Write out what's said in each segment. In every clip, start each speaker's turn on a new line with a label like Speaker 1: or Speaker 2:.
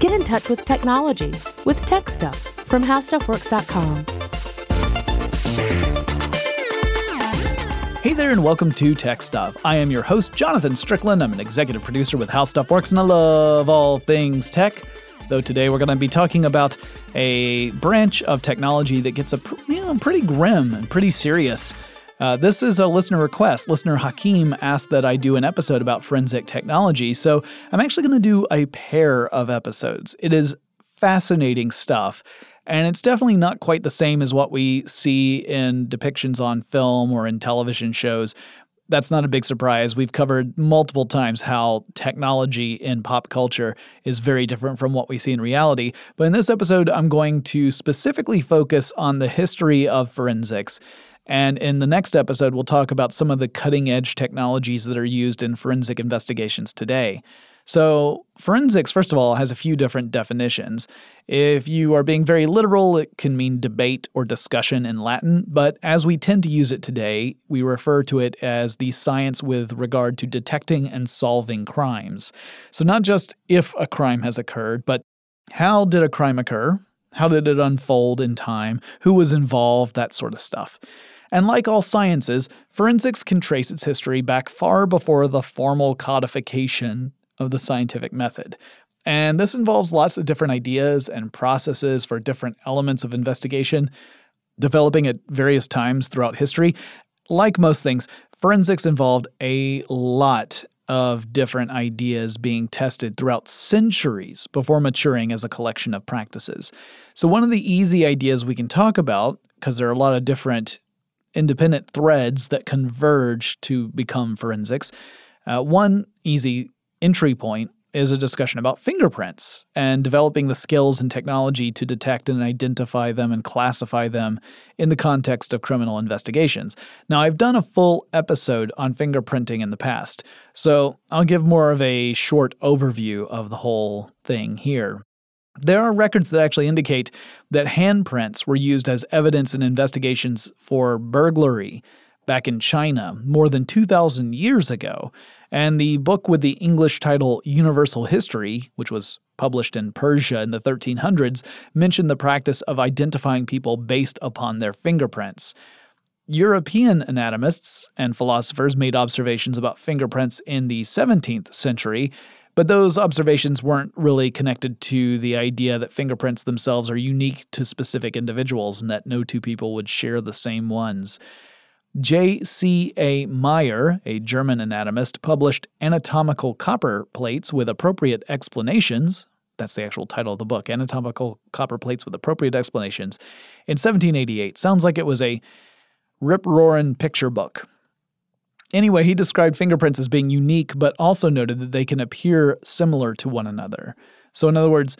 Speaker 1: Get in touch with technology with Tech Stuff from HowStuffWorks.com.
Speaker 2: Hey there, and welcome to Tech Stuff. I am your host, Jonathan Strickland. I'm an executive producer with How Stuff Works, and I love all things tech. Though today we're going to be talking about a branch of technology that gets a you know, pretty grim and pretty serious. Uh, this is a listener request. Listener Hakeem asked that I do an episode about forensic technology, so I'm actually going to do a pair of episodes. It is fascinating stuff, and it's definitely not quite the same as what we see in depictions on film or in television shows. That's not a big surprise. We've covered multiple times how technology in pop culture is very different from what we see in reality. But in this episode, I'm going to specifically focus on the history of forensics and in the next episode, we'll talk about some of the cutting edge technologies that are used in forensic investigations today. So, forensics, first of all, has a few different definitions. If you are being very literal, it can mean debate or discussion in Latin, but as we tend to use it today, we refer to it as the science with regard to detecting and solving crimes. So, not just if a crime has occurred, but how did a crime occur? How did it unfold in time? Who was involved? That sort of stuff. And like all sciences, forensics can trace its history back far before the formal codification of the scientific method. And this involves lots of different ideas and processes for different elements of investigation, developing at various times throughout history. Like most things, forensics involved a lot of different ideas being tested throughout centuries before maturing as a collection of practices. So, one of the easy ideas we can talk about, because there are a lot of different independent threads that converge to become forensics. Uh, one easy entry point is a discussion about fingerprints and developing the skills and technology to detect and identify them and classify them in the context of criminal investigations. Now, I've done a full episode on fingerprinting in the past, so I'll give more of a short overview of the whole thing here. There are records that actually indicate that handprints were used as evidence in investigations for burglary back in China more than 2,000 years ago. And the book with the English title Universal History, which was published in Persia in the 1300s, mentioned the practice of identifying people based upon their fingerprints. European anatomists and philosophers made observations about fingerprints in the 17th century but those observations weren't really connected to the idea that fingerprints themselves are unique to specific individuals and that no two people would share the same ones. J.C.A. Mayer, a German anatomist, published Anatomical Copper Plates with Appropriate Explanations. That's the actual title of the book, Anatomical Copper Plates with Appropriate Explanations, in 1788. Sounds like it was a rip roaring picture book. Anyway, he described fingerprints as being unique, but also noted that they can appear similar to one another. So, in other words,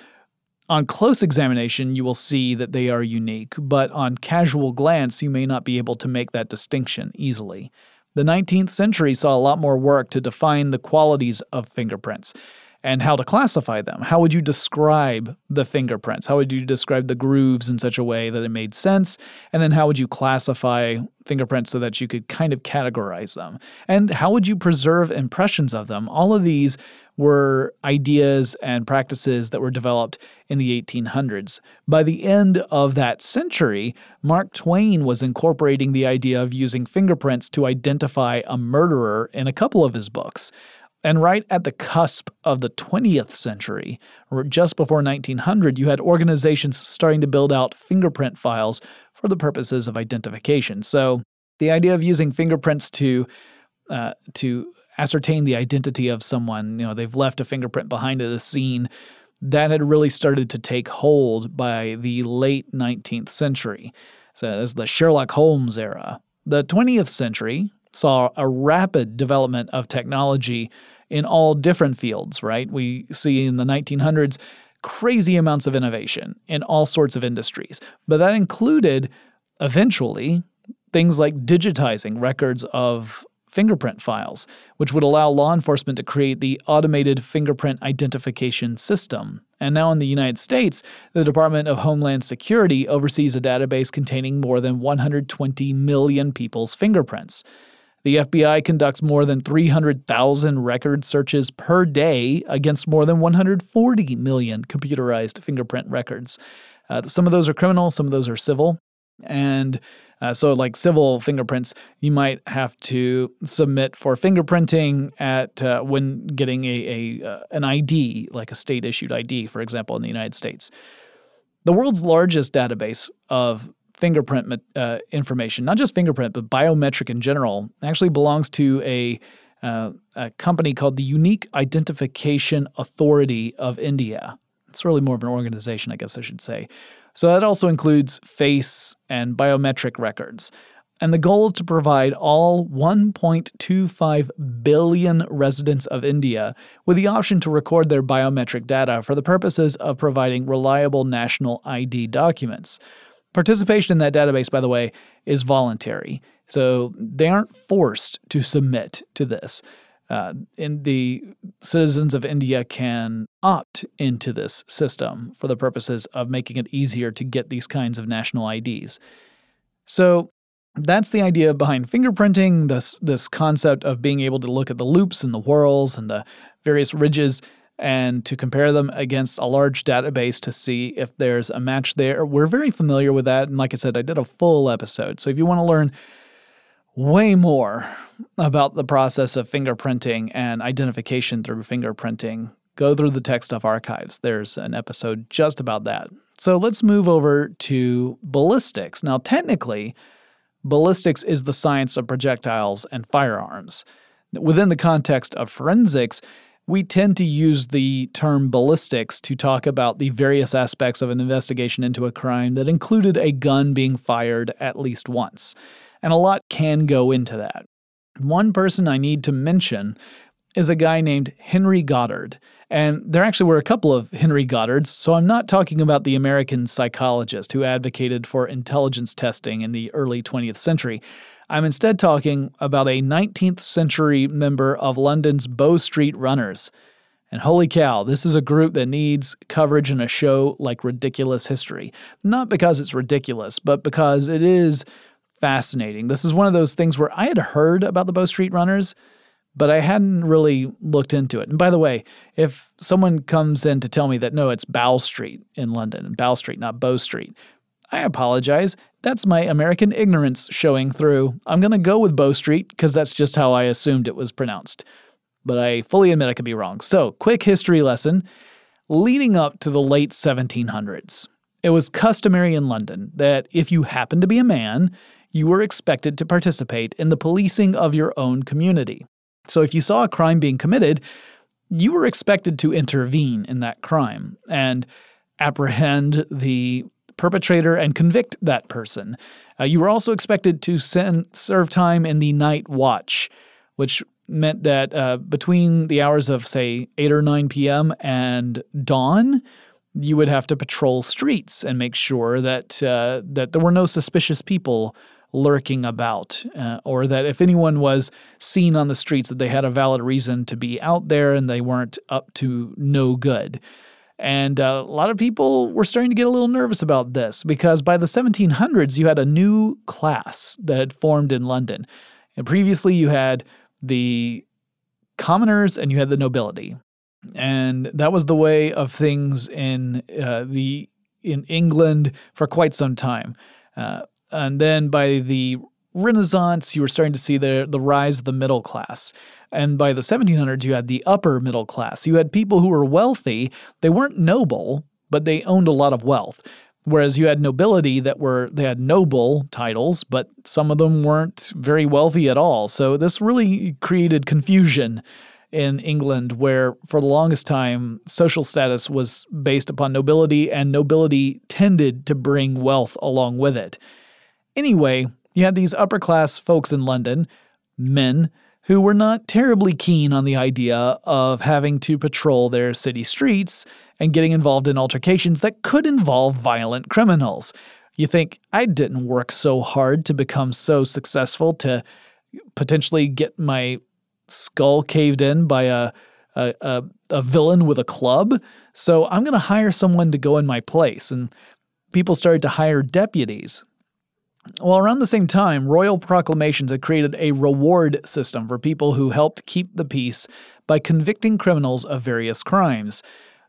Speaker 2: on close examination, you will see that they are unique, but on casual glance, you may not be able to make that distinction easily. The 19th century saw a lot more work to define the qualities of fingerprints and how to classify them. How would you describe the fingerprints? How would you describe the grooves in such a way that it made sense? And then how would you classify fingerprints so that you could kind of categorize them? And how would you preserve impressions of them? All of these were ideas and practices that were developed in the 1800s. By the end of that century, Mark Twain was incorporating the idea of using fingerprints to identify a murderer in a couple of his books. And right at the cusp of the 20th century, or just before 1900, you had organizations starting to build out fingerprint files for the purposes of identification. So the idea of using fingerprints to uh, to ascertain the identity of someone, you know, they've left a fingerprint behind at a scene, that had really started to take hold by the late 19th century. So as the Sherlock Holmes era. The 20th century saw a rapid development of technology in all different fields, right? We see in the 1900s crazy amounts of innovation in all sorts of industries, but that included eventually things like digitizing records of fingerprint files, which would allow law enforcement to create the automated fingerprint identification system. And now in the United States, the Department of Homeland Security oversees a database containing more than 120 million people's fingerprints. The FBI conducts more than 300,000 record searches per day against more than 140 million computerized fingerprint records. Uh, some of those are criminal, some of those are civil. And uh, so, like civil fingerprints, you might have to submit for fingerprinting at uh, when getting a, a uh, an ID, like a state issued ID, for example, in the United States. The world's largest database of fingerprint uh, information, not just fingerprint, but biometric in general, actually belongs to a, uh, a company called the Unique Identification Authority of India. It's really more of an organization, I guess I should say. So that also includes face and biometric records. And the goal is to provide all 1.25 billion residents of India with the option to record their biometric data for the purposes of providing reliable national ID documents. Participation in that database, by the way, is voluntary. So they aren't forced to submit to this. Uh, and the citizens of India can opt into this system for the purposes of making it easier to get these kinds of national IDs. So that's the idea behind fingerprinting, this this concept of being able to look at the loops and the whorls and the various ridges and to compare them against a large database to see if there's a match there. We're very familiar with that. And like I said, I did a full episode. So if you want to learn way more about the process of fingerprinting and identification through fingerprinting, go through the Tech Stuff archives. There's an episode just about that. So let's move over to ballistics. Now, technically, ballistics is the science of projectiles and firearms. Within the context of forensics, we tend to use the term ballistics to talk about the various aspects of an investigation into a crime that included a gun being fired at least once and a lot can go into that. One person I need to mention is a guy named Henry Goddard. And there actually were a couple of Henry Goddards, so I'm not talking about the American psychologist who advocated for intelligence testing in the early 20th century. I'm instead talking about a 19th century member of London's Bow Street Runners. And holy cow, this is a group that needs coverage in a show like Ridiculous History. Not because it's ridiculous, but because it is fascinating. This is one of those things where I had heard about the Bow Street Runners, but I hadn't really looked into it. And by the way, if someone comes in to tell me that no, it's Bow Street in London, Bow Street, not Bow Street, I apologize. That's my American ignorance showing through. I'm going to go with Bow Street because that's just how I assumed it was pronounced. But I fully admit I could be wrong. So, quick history lesson. Leading up to the late 1700s, it was customary in London that if you happened to be a man, you were expected to participate in the policing of your own community. So if you saw a crime being committed, you were expected to intervene in that crime and apprehend the perpetrator and convict that person. Uh, you were also expected to send, serve time in the night watch, which meant that uh, between the hours of, say, 8 or 9 p.m. and dawn, you would have to patrol streets and make sure that uh, that there were no suspicious people lurking about, uh, or that if anyone was seen on the streets, that they had a valid reason to be out there and they weren't up to no good. And uh, a lot of people were starting to get a little nervous about this because by the 1700s, you had a new class that had formed in London. And previously, you had the commoners and you had the nobility. And that was the way of things in uh, the in England for quite some time. Uh, and then by the Renaissance, you were starting to see the, the rise of the middle class. And by the 1700s, you had the upper middle class. You had people who were wealthy. They weren't noble, but they owned a lot of wealth. Whereas you had nobility that were, they had noble titles, but some of them weren't very wealthy at all. So this really created confusion in England, where for the longest time, social status was based upon nobility, and nobility tended to bring wealth along with it. Anyway, you had these upper class folks in London, men, who were not terribly keen on the idea of having to patrol their city streets and getting involved in altercations that could involve violent criminals. You think, I didn't work so hard to become so successful to potentially get my skull caved in by a, a, a, a villain with a club, so I'm going to hire someone to go in my place. And people started to hire deputies Well, around the same time, royal proclamations had created a reward system for people who helped keep the peace by convicting criminals of various crimes.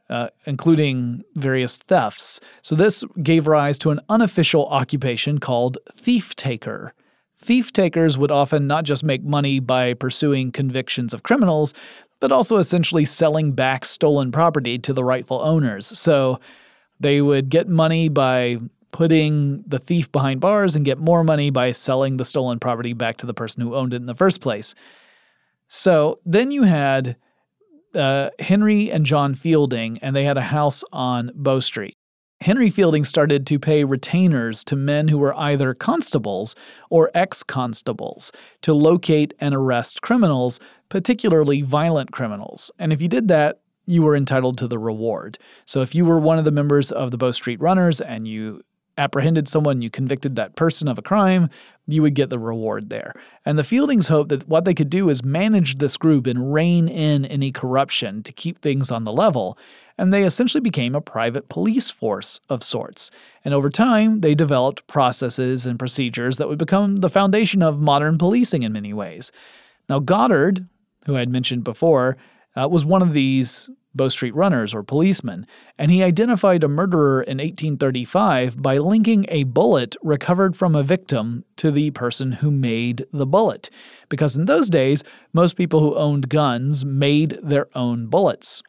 Speaker 2: Uh, including various thefts. So, this gave rise to an unofficial occupation called thief taker. Thief takers would often not just make money by pursuing convictions of criminals, but also essentially selling back stolen property to the rightful owners. So, they would get money by putting the thief behind bars and get more money by selling the stolen property back to the person who owned it in the first place. So, then you had uh, Henry and John Fielding, and they had a house on Bow Street. Henry Fielding started to pay retainers to men who were either constables or ex constables to locate and arrest criminals, particularly violent criminals. And if you did that, you were entitled to the reward. So if you were one of the members of the Bow Street Runners and you apprehended someone, you convicted that person of a crime, you would get the reward there. And the Fieldings hoped that what they could do is manage this group and rein in any corruption to keep things on the level. And they essentially became a private police force of sorts. And over time, they developed processes and procedures that would become the foundation of modern policing in many ways. Now, Goddard, who I had mentioned before, uh, was one of these Bow Street runners or policemen, and he identified a murderer in 1835 by linking a bullet recovered from a victim to the person who made the bullet. Because in those days, most people who owned guns made their own bullets.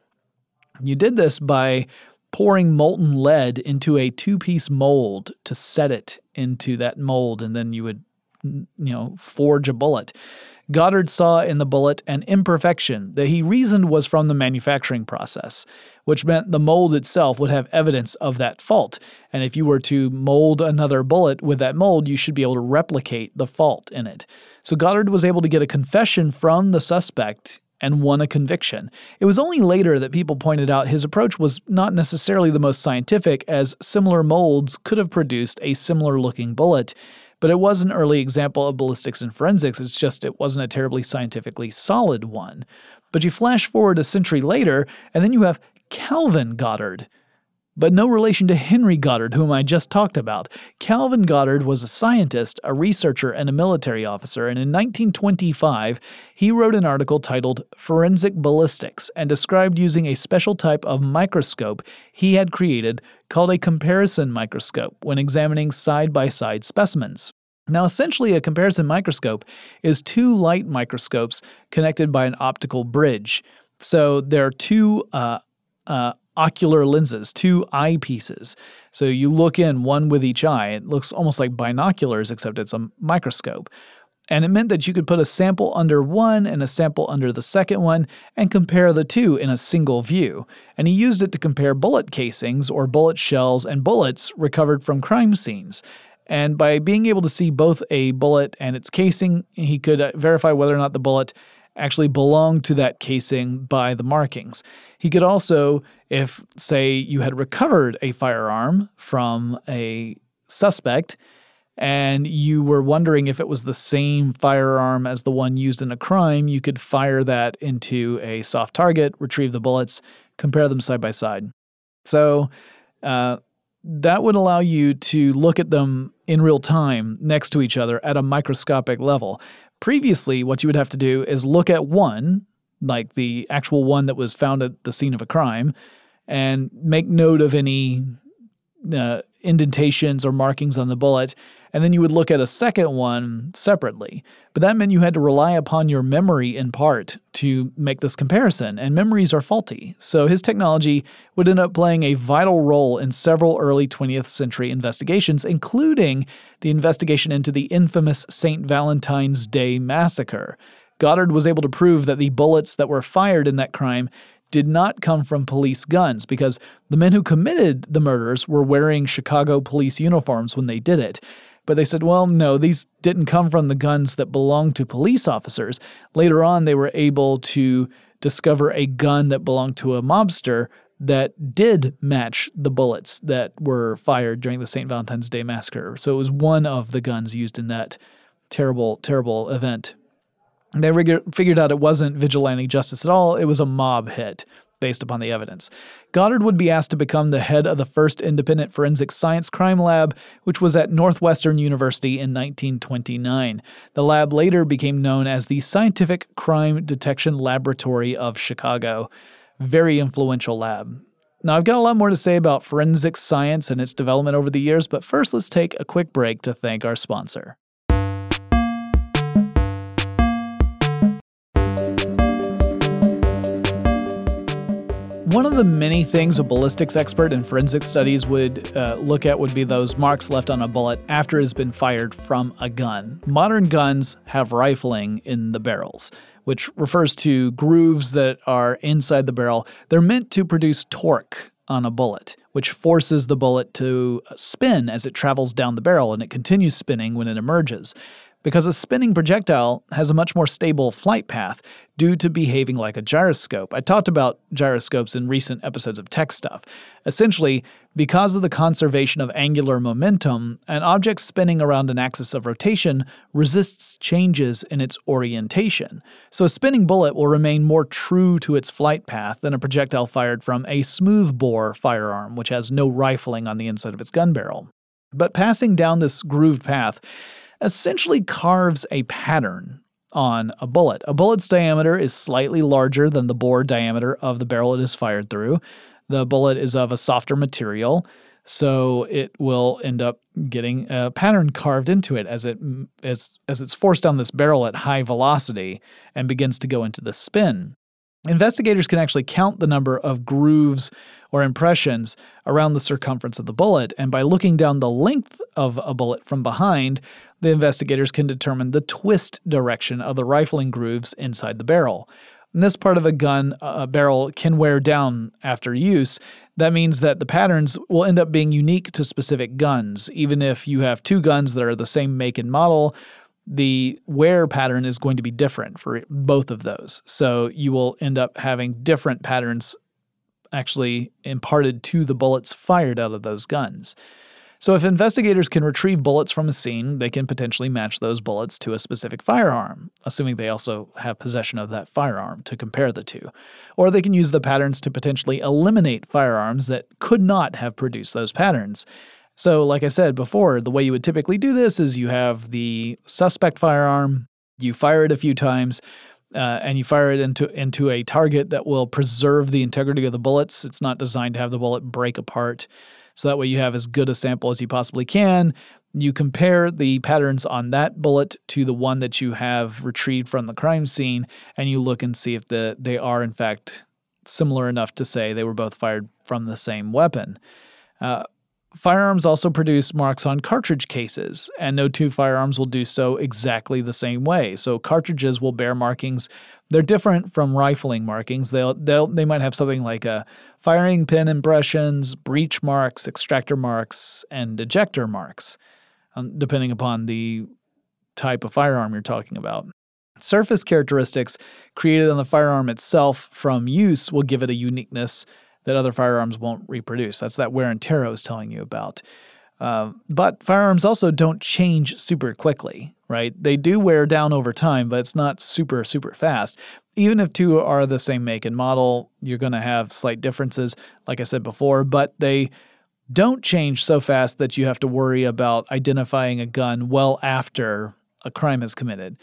Speaker 2: You did this by pouring molten lead into a two piece mold to set it into that mold, and then you would, you know, forge a bullet. Goddard saw in the bullet an imperfection that he reasoned was from the manufacturing process, which meant the mold itself would have evidence of that fault. And if you were to mold another bullet with that mold, you should be able to replicate the fault in it. So Goddard was able to get a confession from the suspect and won a conviction. It was only later that people pointed out his approach was not necessarily the most scientific, as similar molds could have produced a similar looking bullet but it was an early example of ballistics and forensics. It's just it wasn't a terribly scientifically solid one. But you flash forward a century later, and then you have Calvin Goddard. But no relation to Henry Goddard, whom I just talked about. Calvin Goddard was a scientist, a researcher, and a military officer, and in 1925, he wrote an article titled Forensic Ballistics and described using a special type of microscope he had created called a comparison microscope when examining side by side specimens. Now, essentially, a comparison microscope is two light microscopes connected by an optical bridge. So there are two uh, uh, ocular lenses, two eyepieces. So you look in one with each eye. It looks almost like binoculars, except it's a microscope. And it meant that you could put a sample under one and a sample under the second one and compare the two in a single view. And he used it to compare bullet casings or bullet shells and bullets recovered from crime scenes. And by being able to see both a bullet and its casing, he could uh, verify whether or not the bullet actually belonged to that casing by the markings. He could also, if, say, you had recovered a firearm from a suspect, and you were wondering if it was the same firearm as the one used in a crime, you could fire that into a soft target, retrieve the bullets, compare them side by side. So uh, that would allow you to look at them in real time next to each other at a microscopic level. Previously, what you would have to do is look at one, like the actual one that was found at the scene of a crime, and make note of any uh, indentations or markings on the bullet, and then you would look at a second one separately. But that meant you had to rely upon your memory in part to make this comparison, and memories are faulty. So his technology would end up playing a vital role in several early 20th century investigations, including the investigation into the infamous St. Valentine's Day Massacre. Goddard was able to prove that the bullets that were fired in that crime did not come from police guns because the men who committed the murders were wearing Chicago police uniforms when they did it. But they said, well, no, these didn't come from the guns that belonged to police officers. Later on, they were able to discover a gun that belonged to a mobster that did match the bullets that were fired during the St. Valentine's Day massacre. So it was one of the guns used in that terrible, terrible event. They figured out it wasn't vigilante justice at all, it was a mob hit based upon the evidence. Goddard would be asked to become the head of the first independent forensic science crime lab, which was at Northwestern University in 1929. The lab later became known as the Scientific Crime Detection Laboratory of Chicago. Very influential lab. Now, I've got a lot more to say about forensic science and its development over the years, but first let's take a quick break to thank our sponsor. One of the many things a ballistics expert in forensic studies would uh, look at would be those marks left on a bullet after it has been fired from a gun. Modern guns have rifling in the barrels, which refers to grooves that are inside the barrel. They're meant to produce torque on a bullet, which forces the bullet to spin as it travels down the barrel and it continues spinning when it emerges because a spinning projectile has a much more stable flight path due to behaving like a gyroscope. I talked about gyroscopes in recent episodes of Tech Stuff. Essentially, because of the conservation of angular momentum, an object spinning around an axis of rotation resists changes in its orientation. So a spinning bullet will remain more true to its flight path than a projectile fired from a smoothbore firearm, which has no rifling on the inside of its gun barrel. But passing down this grooved path, essentially carves a pattern on a bullet. A bullet's diameter is slightly larger than the bore diameter of the barrel it is fired through. The bullet is of a softer material, so it will end up getting a pattern carved into it as it as as it's forced down this barrel at high velocity and begins to go into the spin. Investigators can actually count the number of grooves or impressions around the circumference of the bullet, and by looking down the length of a bullet from behind, the investigators can determine the twist direction of the rifling grooves inside the barrel. And this part of a gun a barrel can wear down after use. That means that the patterns will end up being unique to specific guns. Even if you have two guns that are the same make and model, the wear pattern is going to be different for both of those. So you will end up having different patterns actually imparted to the bullets fired out of those guns. So, if investigators can retrieve bullets from a scene, they can potentially match those bullets to a specific firearm, assuming they also have possession of that firearm to compare the two. Or they can use the patterns to potentially eliminate firearms that could not have produced those patterns. So, like I said before, the way you would typically do this is you have the suspect firearm, you fire it a few times, uh, and you fire it into into a target that will preserve the integrity of the bullets. It's not designed to have the bullet break apart. So that way you have as good a sample as you possibly can. You compare the patterns on that bullet to the one that you have retrieved from the crime scene, and you look and see if the they are in fact similar enough to say they were both fired from the same weapon. Uh, Firearms also produce marks on cartridge cases, and no two firearms will do so exactly the same way. So cartridges will bear markings. They're different from rifling markings. They'll, they'll they might have something like a firing pin impressions, breech marks, extractor marks, and ejector marks, um, depending upon the type of firearm you're talking about. Surface characteristics created on the firearm itself from use will give it a uniqueness that other firearms won't reproduce. That's that wear and tear I was telling you about. Uh, but firearms also don't change super quickly, right? They do wear down over time, but it's not super, super fast. Even if two are the same make and model, you're going to have slight differences, like I said before, but they don't change so fast that you have to worry about identifying a gun well after a crime is committed.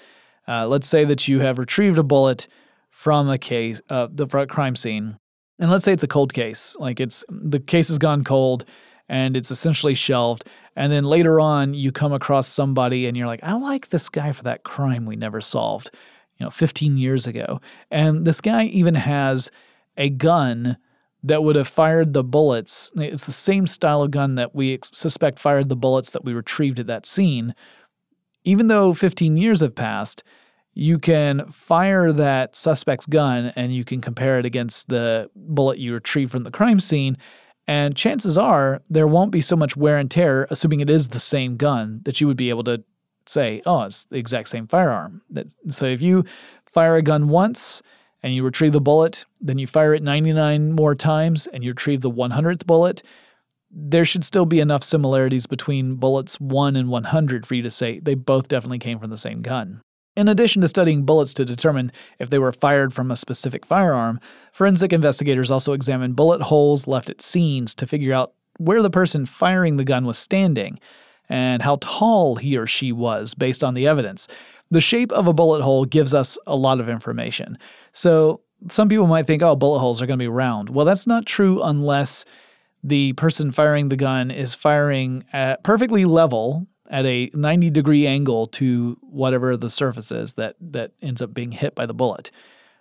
Speaker 2: Uh, let's say that you have retrieved a bullet from a case, uh, the crime scene, and let's say it's a cold case, like it's the case has gone cold and it's essentially shelved. And then later on, you come across somebody and you're like, I like this guy for that crime we never solved, you know, 15 years ago. And this guy even has a gun that would have fired the bullets. It's the same style of gun that we suspect fired the bullets that we retrieved at that scene. Even though 15 years have passed, you can fire that suspect's gun and you can compare it against the bullet you retrieved from the crime scene. And chances are there won't be so much wear and tear, assuming it is the same gun, that you would be able to say, oh, it's the exact same firearm. So if you fire a gun once and you retrieve the bullet, then you fire it 99 more times and you retrieve the 100th bullet, there should still be enough similarities between bullets 1 and 100 for you to say they both definitely came from the same gun. In addition to studying bullets to determine if they were fired from a specific firearm, forensic investigators also examined bullet holes left at scenes to figure out where the person firing the gun was standing and how tall he or she was based on the evidence. The shape of a bullet hole gives us a lot of information. So some people might think, oh, bullet holes are going to be round. Well, that's not true unless the person firing the gun is firing at perfectly level at a 90 degree angle to whatever the surface is that, that ends up being hit by the bullet.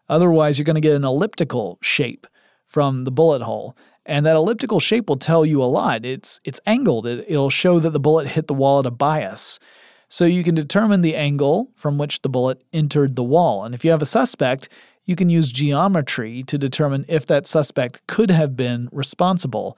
Speaker 2: Otherwise, you're going to get an elliptical shape from the bullet hole. And that elliptical shape will tell you a lot. It's, it's angled, it, it'll show that the bullet hit the wall at a bias. So you can determine the angle from which the bullet entered the wall. And if you have a suspect, you can use geometry to determine if that suspect could have been responsible.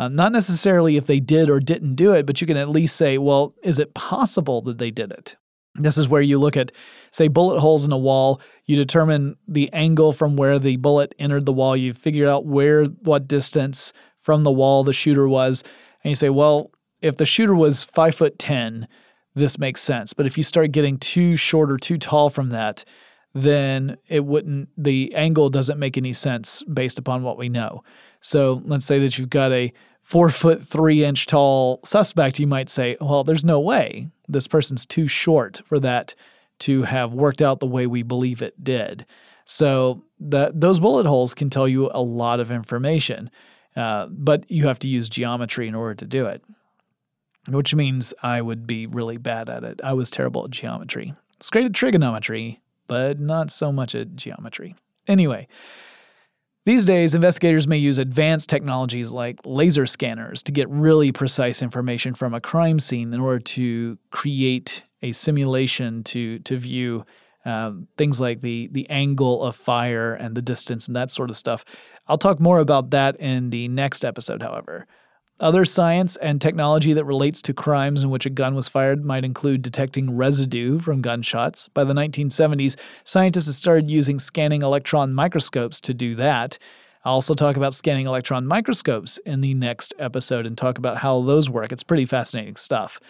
Speaker 2: Uh, not necessarily if they did or didn't do it, but you can at least say, well, is it possible that they did it? This is where you look at, say, bullet holes in a wall. You determine the angle from where the bullet entered the wall. You figure out where, what distance from the wall the shooter was. And you say, well, if the shooter was five foot 10, this makes sense. But if you start getting too short or too tall from that, then it wouldn't, the angle doesn't make any sense based upon what we know. So let's say that you've got a four foot three inch tall suspect, you might say, well, there's no way this person's too short for that to have worked out the way we believe it did. So the, those bullet holes can tell you a lot of information, uh, but you have to use geometry in order to do it, which means I would be really bad at it. I was terrible at geometry. It's great at trigonometry, but not so much at geometry. Anyway, these days, investigators may use advanced technologies like laser scanners to get really precise information from a crime scene in order to create a simulation to, to view uh, things like the, the angle of fire and the distance and that sort of stuff. I'll talk more about that in the next episode, however. Other science and technology that relates to crimes in which a gun was fired might include detecting residue from gunshots. By the 1970s, scientists have started using scanning electron microscopes to do that. I'll also talk about scanning electron microscopes in the next episode and talk about how those work. It's pretty fascinating stuff.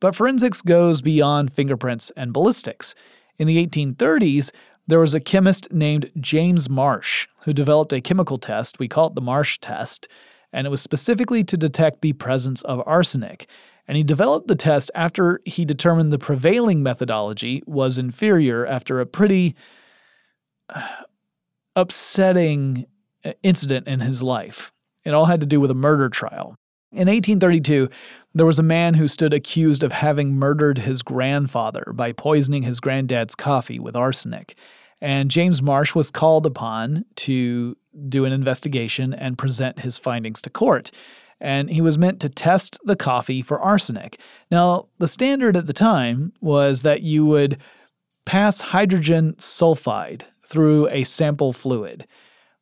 Speaker 2: But forensics goes beyond fingerprints and ballistics. In the 1830s, there was a chemist named James Marsh who developed a chemical test. We call it the Marsh test and it was specifically to detect the presence of arsenic. And he developed the test after he determined the prevailing methodology was inferior after a pretty uh, upsetting uh, incident in his life. It all had to do with a murder trial. In 1832, there was a man who stood accused of having murdered his grandfather by poisoning his granddad's coffee with arsenic. And James Marsh was called upon to do an investigation and present his findings to court. And he was meant to test the coffee for arsenic. Now, the standard at the time was that you would pass hydrogen sulfide through a sample fluid,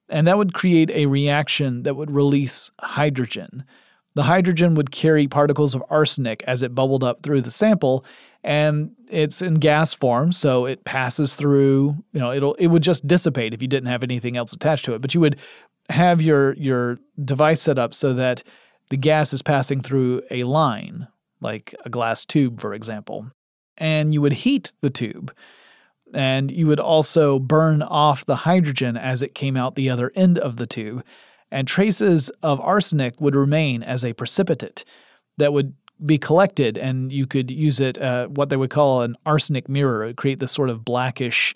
Speaker 2: and that would create a reaction that would release hydrogen. The hydrogen would carry particles of arsenic as it bubbled up through the sample, and it's in gas form, so it passes through. You know, it'll it would just dissipate if you didn't have anything else attached to it. But you would have your your device set up so that the gas is passing through a line, like a glass tube, for example, and you would heat the tube. And you would also burn off the hydrogen as it came out the other end of the tube, and traces of arsenic would remain as a precipitate that would be collected, and you could use it, uh, what they would call an arsenic mirror, it create this sort of blackish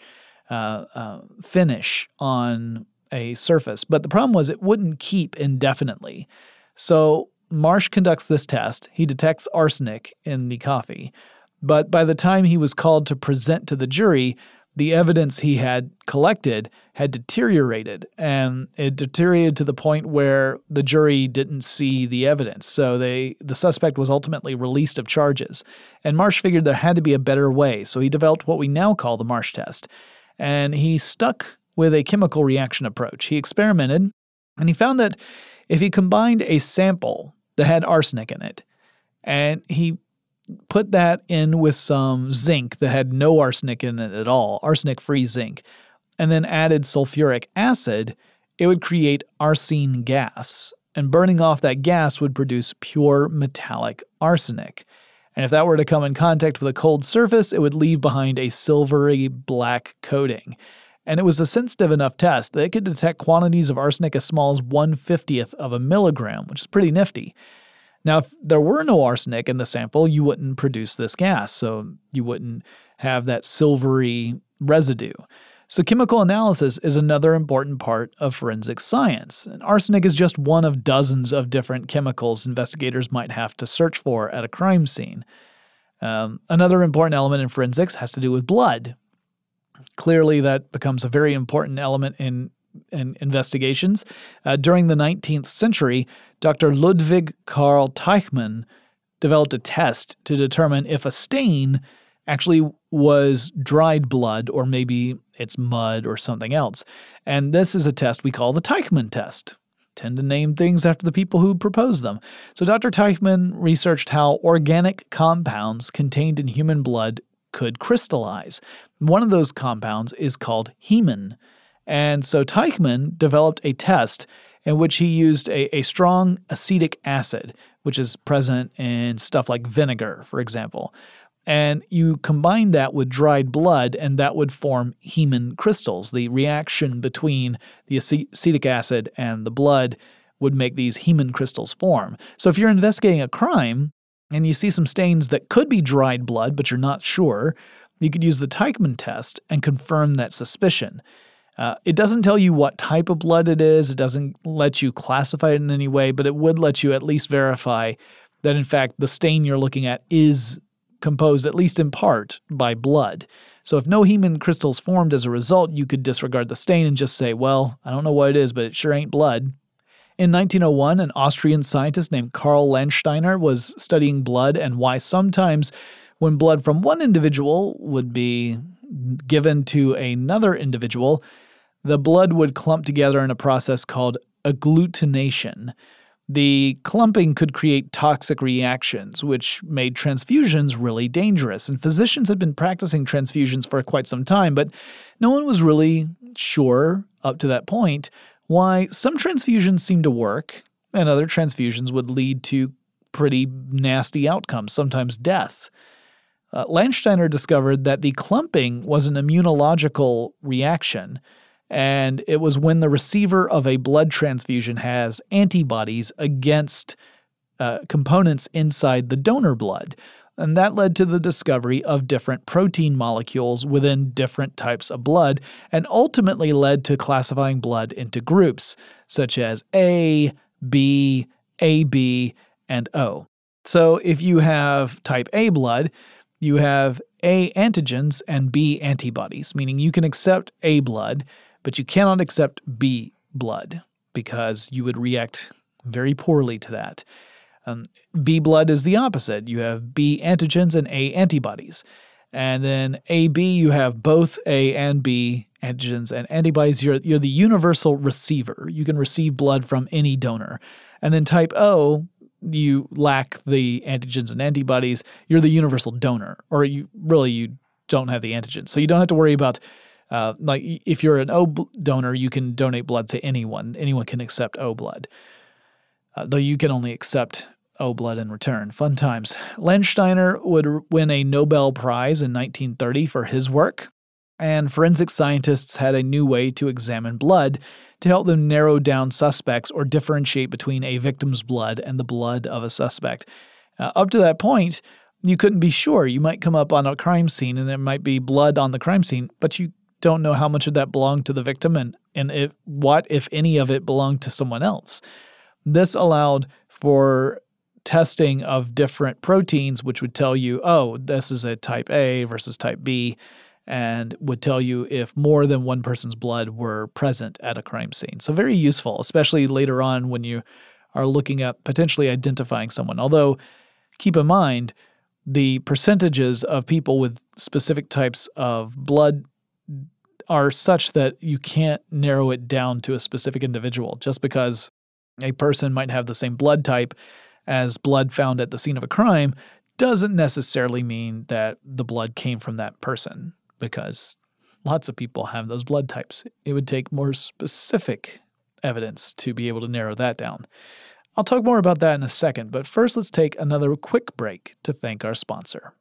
Speaker 2: uh, uh, finish on a surface. But the problem was it wouldn't keep indefinitely. So Marsh conducts this test. He detects arsenic in the coffee. But by the time he was called to present to the jury, the evidence he had collected had deteriorated and it deteriorated to the point where the jury didn't see the evidence. So they the suspect was ultimately released of charges. And marsh figured there had to be a better way so he developed what we now call the marsh test. And he stuck with a chemical reaction approach. He experimented and he found that if he combined a sample that had arsenic in it and he put that in with some zinc that had no arsenic in it at all, arsenic free zinc, and then added sulfuric acid, it would create arsine gas. And burning off that gas would produce pure metallic arsenic. And if that were to come in contact with a cold surface, it would leave behind a silvery black coating. And it was a sensitive enough test that it could detect quantities of arsenic as small as 150th of a milligram, which is pretty nifty. Now, if there were no arsenic in the sample, you wouldn't produce this gas, so you wouldn't have that silvery residue. So, chemical analysis is another important part of forensic science. And arsenic is just one of dozens of different chemicals investigators might have to search for at a crime scene. Um, another important element in forensics has to do with blood. Clearly, that becomes a very important element in, in investigations. Uh, during the 19th century, Dr. Ludwig Karl Teichmann developed a test to determine if a stain actually was dried blood or maybe it's mud or something else. And this is a test we call the Teichmann test. Tend to name things after the people who proposed them. So Dr. Teichmann researched how organic compounds contained in human blood could crystallize. One of those compounds is called hemin. And so Teichmann developed a test in which he used a, a strong acetic acid, which is present in stuff like vinegar, for example and you combine that with dried blood, and that would form hemin crystals. The reaction between the acetic acid and the blood would make these hemin crystals form. So if you're investigating a crime and you see some stains that could be dried blood, but you're not sure, you could use the Teichmann test and confirm that suspicion. Uh, it doesn't tell you what type of blood it is, it doesn't let you classify it in any way, but it would let you at least verify that, in fact, the stain you're looking at is composed at least in part by blood. So if no hemin crystals formed as a result, you could disregard the stain and just say, well, I don't know what it is, but it sure ain't blood. In 1901, an Austrian scientist named Karl Landsteiner was studying blood and why sometimes when blood from one individual would be given to another individual, the blood would clump together in a process called agglutination. The clumping could create toxic reactions, which made transfusions really dangerous. And physicians had been practicing transfusions for quite some time, but no one was really sure up to that point why some transfusions seemed to work and other transfusions would lead to pretty nasty outcomes, sometimes death. Uh, Landsteiner discovered that the clumping was an immunological reaction and it was when the receiver of a blood transfusion has antibodies against uh, components inside the donor blood. And that led to the discovery of different protein molecules within different types of blood, and ultimately led to classifying blood into groups such as A, B, AB, and O. So if you have type A blood, you have A antigens and B antibodies, meaning you can accept A blood but you cannot accept B blood because you would react very poorly to that. Um, B blood is the opposite. You have B antigens and A antibodies. And then AB, you have both A and B antigens and antibodies. You're, you're the universal receiver. You can receive blood from any donor. And then type O, you lack the antigens and antibodies. You're the universal donor, or you really you don't have the antigens. So you don't have to worry about uh, like if you're an O donor, you can donate blood to anyone. Anyone can accept O blood, uh, though you can only accept O blood in return. Fun times. Landsteiner would win a Nobel Prize in 1930 for his work, and forensic scientists had a new way to examine blood to help them narrow down suspects or differentiate between a victim's blood and the blood of a suspect. Uh, up to that point, you couldn't be sure. You might come up on a crime scene and there might be blood on the crime scene, but you don't know how much of that belonged to the victim and, and if, what, if any of it, belonged to someone else. This allowed for testing of different proteins, which would tell you, oh, this is a type A versus type B, and would tell you if more than one person's blood were present at a crime scene. So, very useful, especially later on when you are looking at potentially identifying someone. Although, keep in mind, the percentages of people with specific types of blood are such that you can't narrow it down to a specific individual just because a person might have the same blood type as blood found at the scene of a crime doesn't necessarily mean that the blood came from that person because lots of people have those blood types. It would take more specific evidence to be able to narrow that down. I'll talk more about that in a second, but first let's take another quick break to thank our sponsor.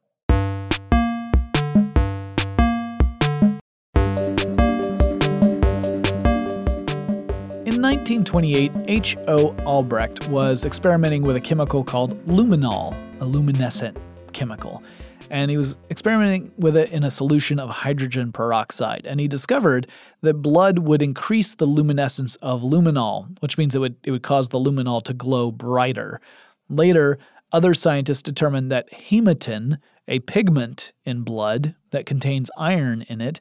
Speaker 2: 1928, H.O. Albrecht was experimenting with a chemical called luminol, a luminescent chemical and he was experimenting with it in a solution of hydrogen peroxide. And he discovered that blood would increase the luminescence of luminol, which means it would, it would cause the luminol to glow brighter. Later, other scientists determined that hematin, a pigment in blood that contains iron in it,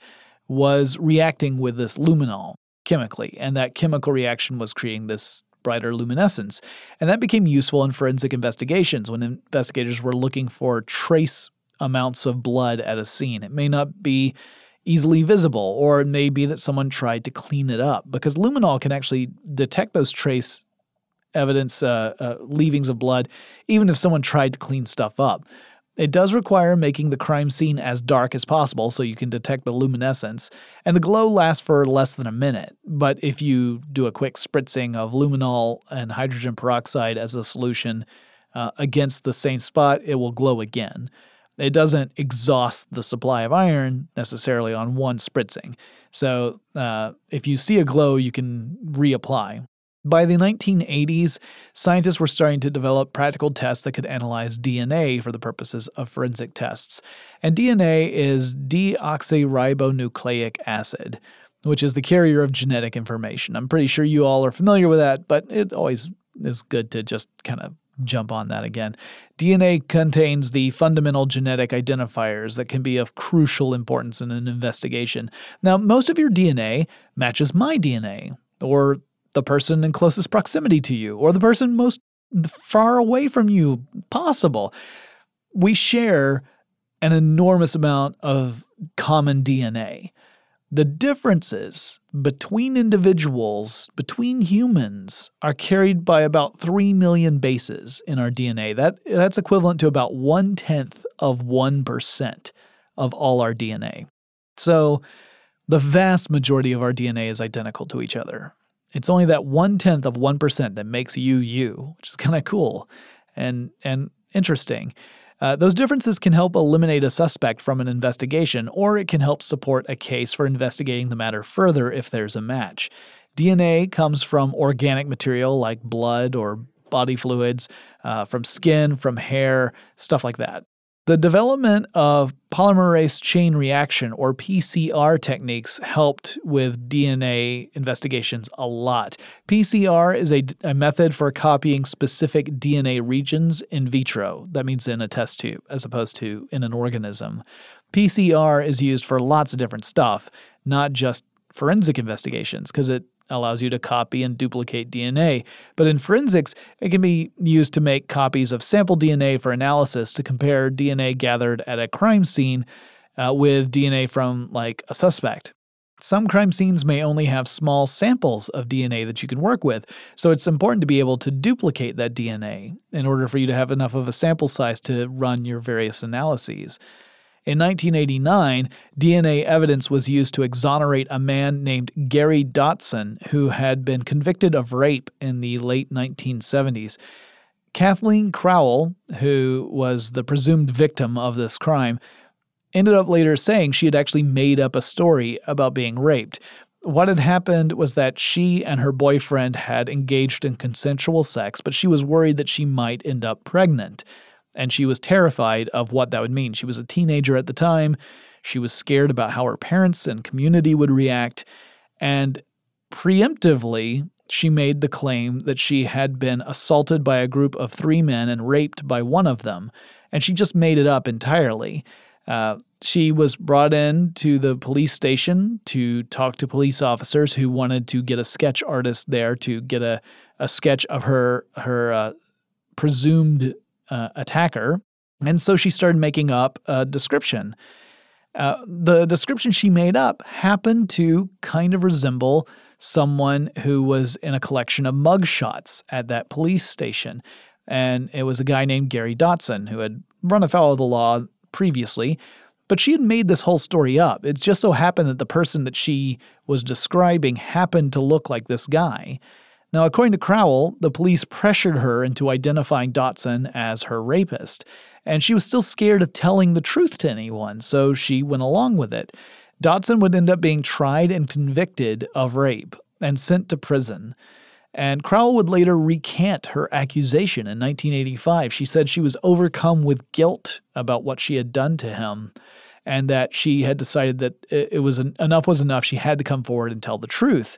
Speaker 2: was reacting with this luminol chemically, and that chemical reaction was creating this brighter luminescence. And that became useful in forensic investigations when investigators were looking for trace amounts of blood at a scene. It may not be easily visible, or it may be that someone tried to clean it up because luminol can actually detect those trace evidence, uh, uh, leavings of blood, even if someone tried to clean stuff up. It does require making the crime scene as dark as possible so you can detect the luminescence, and the glow lasts for less than a minute. But if you do a quick spritzing of luminol and hydrogen peroxide as a solution uh, against the same spot, it will glow again. It doesn't exhaust the supply of iron necessarily on one spritzing. So uh, if you see a glow, you can reapply. By the 1980s, scientists were starting to develop practical tests that could analyze DNA for the purposes of forensic tests. And DNA is deoxyribonucleic acid, which is the carrier of genetic information. I'm pretty sure you all are familiar with that, but it always is good to just kind of jump on that again. DNA contains the fundamental genetic identifiers that can be of crucial importance in an investigation. Now, most of your DNA matches my DNA, or the person in closest proximity to you, or the person most far away from you possible. We share an enormous amount of common DNA the differences between individuals, between humans, are carried by about 3 million bases in our DNA. That, that's equivalent to about one tenth of 1% of all our DNA. So the vast majority of our DNA is identical to each other. It's only that one tenth of 1% that makes you you, which is kind of cool and, and interesting. Uh, those differences can help eliminate a suspect from an investigation, or it can help support a case for investigating the matter further if there's a match. DNA comes from organic material like blood or body fluids, uh, from skin, from hair, stuff like that. The development of polymerase chain reaction or PCR techniques helped with DNA investigations a lot. PCR is a, a, method for copying specific DNA regions in vitro, that means in a test tube, as opposed to in an organism. PCR is used for lots of different stuff, not just forensic investigations, because it allows you to copy and duplicate DNA. But in forensics, it can be used to make copies of sample DNA for analysis to compare DNA gathered at a crime scene uh, with DNA from, like, a suspect. Some crime scenes may only have small samples of DNA that you can work with, so it's important to be able to duplicate that DNA in order for you to have enough of a sample size to run your various analyses. In 1989, DNA evidence was used to exonerate a man named Gary Dotson, who had been convicted of rape in the late 1970s. Kathleen Crowell, who was the presumed victim of this crime, ended up later saying she had actually made up a story about being raped. What had happened was that she and her boyfriend had engaged in consensual sex, but she was worried that she might end up pregnant and she was terrified of what that would mean. She was a teenager at the time. She was scared about how her parents and community would react. And preemptively, she made the claim that she had been assaulted by a group of three men and raped by one of them. And she just made it up entirely. Uh, she was brought in to the police station to talk to police officers who wanted to get a sketch artist there to get a, a sketch of her her uh, presumed uh, attacker. And so she started making up a description. Uh, the description she made up happened to kind of resemble someone who was in a collection of mugshots at that police station. And it was a guy named Gary Dotson who had run afoul of the law previously, but she had made this whole story up. It just so happened that the person that she was describing happened to look like this guy. Now, according to Crowell, the police pressured her into identifying Dotson as her rapist, and she was still scared of telling the truth to anyone, so she went along with it. Dotson would end up being tried and convicted of rape and sent to prison. And Crowell would later recant her accusation in 1985. She said she was overcome with guilt about what she had done to him and that she had decided that it was enough was enough. She had to come forward and tell the truth.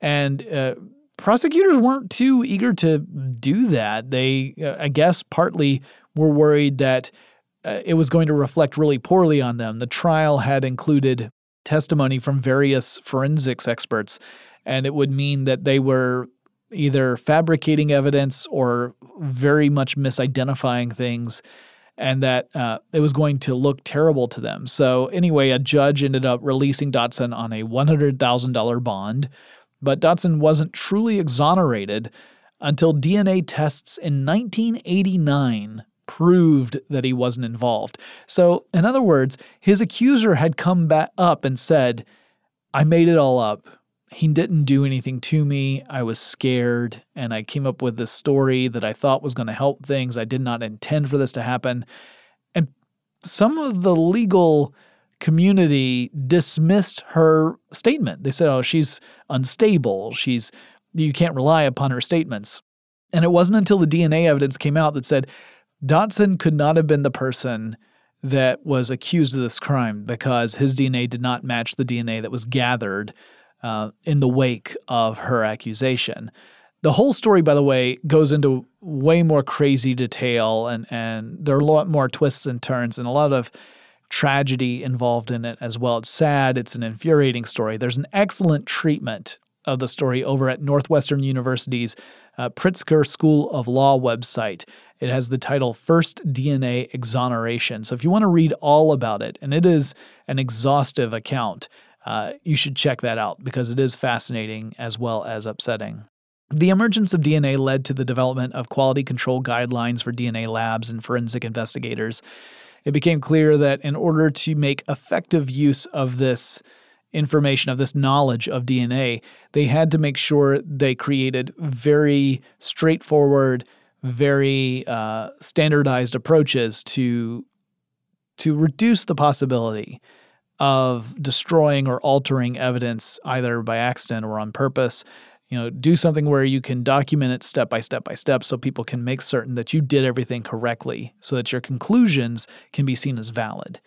Speaker 2: And uh, prosecutors weren't too eager to do that. They, uh, I guess, partly were worried that uh, it was going to reflect really poorly on them. The trial had included testimony from various forensics experts, and it would mean that they were either fabricating evidence or very much misidentifying things and that uh, it was going to look terrible to them. So, anyway, a judge ended up releasing Dotson on a $100,000 bond, but Dotson wasn't truly exonerated until DNA tests in 1989 proved that he wasn't involved. So, in other words, his accuser had come back up and said, I made it all up. He didn't do anything to me. I was scared, and I came up with this story that I thought was going to help things. I did not intend for this to happen. And some of the legal community dismissed her statement. They said, oh, she's unstable. She's you can't rely upon her statements. And it wasn't until the DNA evidence came out that said Dotson could not have been the person that was accused of this crime because his DNA did not match the DNA that was gathered uh, in the wake of her accusation. The whole story, by the way, goes into way more crazy detail, and, and there are a lot more twists and turns and a lot of tragedy involved in it as well. It's sad, it's an infuriating story. There's an excellent treatment of the story over at Northwestern University's uh, Pritzker School of Law website. It has the title First DNA Exoneration. So if you want to read all about it, and it is an exhaustive account, uh, you should check that out because it is fascinating as well as upsetting. The emergence of DNA led to the development of quality control guidelines for DNA labs and forensic investigators. It became clear that in order to make effective use of this information, of this knowledge of DNA, they had to make sure they created very straightforward, very uh, standardized approaches to to reduce the possibility of destroying or altering evidence either by accident or on purpose. You know, do something where you can document it step by step by step so people can make certain that you did everything correctly so that your conclusions can be seen as valid.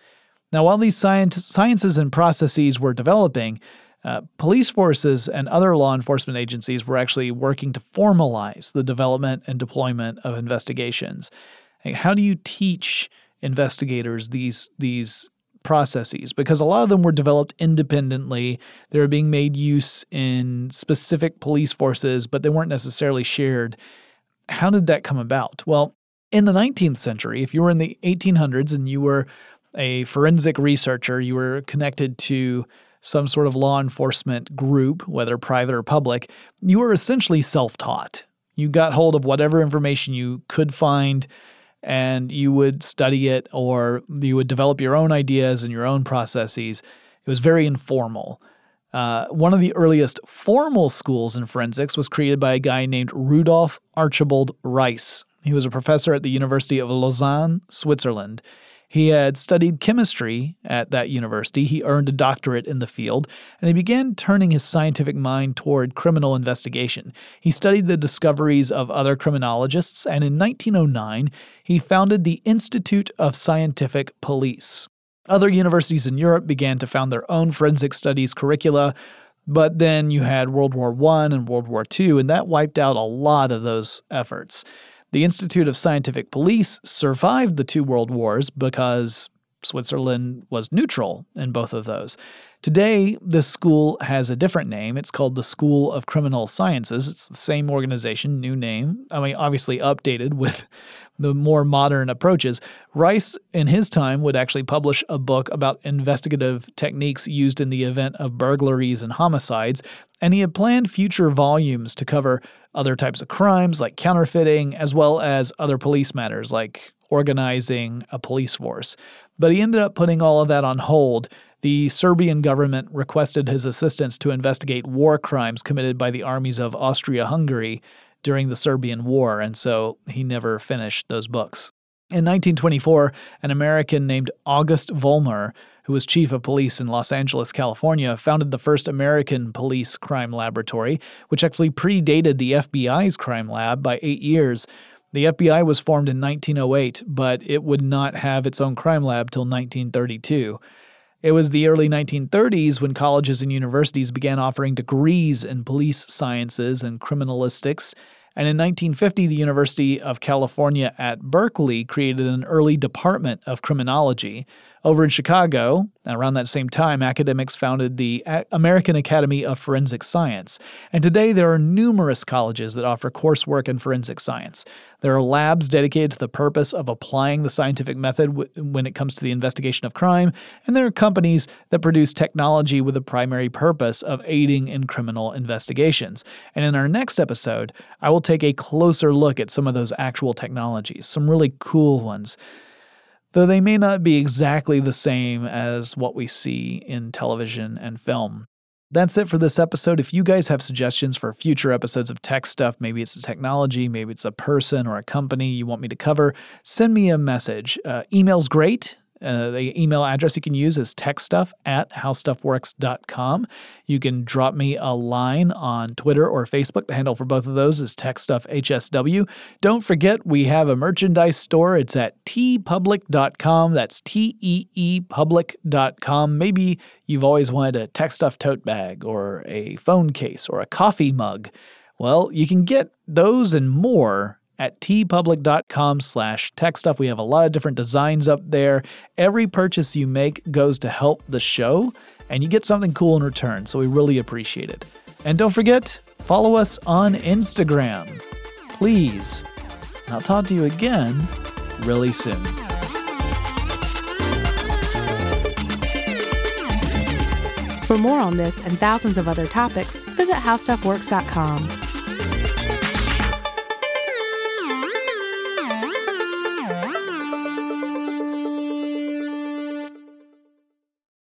Speaker 2: Now, while these science, sciences and processes were developing, uh, police forces and other law enforcement agencies were actually working to formalize the development and deployment of investigations. How do you teach investigators these these processes? Because a lot of them were developed independently. They were being made use in specific police forces, but they weren't necessarily shared. How did that come about? Well, in the 19th century, if you were in the 1800s and you were a forensic researcher, you were connected to some sort of law enforcement group, whether private or public, you were essentially self taught. You got hold of whatever information you could find and you would study it or you would develop your own ideas and your own processes. It was very informal. Uh, one of the earliest formal schools in forensics was created by a guy named Rudolf Archibald Reiss. He was a professor at the University of Lausanne, Switzerland. He had studied chemistry at that university. He earned a doctorate in the field, and he began turning his scientific mind toward criminal investigation. He studied the discoveries of other criminologists, and in 1909, he founded the Institute of Scientific Police. Other universities in Europe began to found their own forensic studies curricula, but then you had World War I and World War II, and that wiped out a lot of those efforts. The Institute of Scientific Police survived the two world wars because Switzerland was neutral in both of those. Today, this school has a different name. It's called the School of Criminal Sciences. It's the same organization, new name. I mean, obviously updated with the more modern approaches. Reiss, in his time, would actually publish a book about investigative techniques used in the event of burglaries and homicides. and he had planned future volumes to cover other types of crimes like counterfeiting, as well as other police matters like organizing a police force. But he ended up putting all of that on hold. The Serbian government requested his assistance to investigate war crimes committed by the armies of Austria Hungary during the Serbian War, and so he never finished those books. In 1924, an American named August Vollmer, who was chief of police in Los Angeles, California, founded the first American police crime laboratory, which actually predated the FBI's crime lab by eight years. The FBI was formed in 1908, but it would not have its own crime lab till 1932. It was the early 1930s when colleges and universities began offering degrees in police sciences and criminalistics, and in 1950, the University of California at Berkeley created an early department of criminology. Over in Chicago, around that same time, academics founded the American Academy of Forensic Science. And today, there are numerous colleges that offer coursework in forensic science. There are labs dedicated to the purpose of applying the scientific method w- when it comes to the investigation of crime, and there are companies that produce technology with the primary purpose of aiding in criminal investigations. And in our next episode, I will take a closer look at some of those actual technologies, some really cool ones though they may not be exactly the same as what we see in television and film. That's it for this episode. If you guys have suggestions for future episodes of tech stuff, maybe it's a technology, maybe it's a person or a company you want me to cover, send me a message. Uh, email's great. Uh, the email address you can use is techstuff at howstuffworks.com. You can drop me a line on Twitter or Facebook. The handle for both of those is techstuffhsw. Don't forget, we have a merchandise store. It's at teepublic.com. That's T E E public.com. Maybe you've always wanted a tech stuff tote bag or a phone case or a coffee mug. Well, you can get those and more at teepublic.com slash tech stuff. We have a lot of different designs up there. Every purchase you make goes to help the show, and you get something cool in return, so we really appreciate it. And don't forget, follow us on Instagram. Please. I'll talk to you again really soon.
Speaker 1: For more on this and thousands of other topics, visit howstuffworks.com.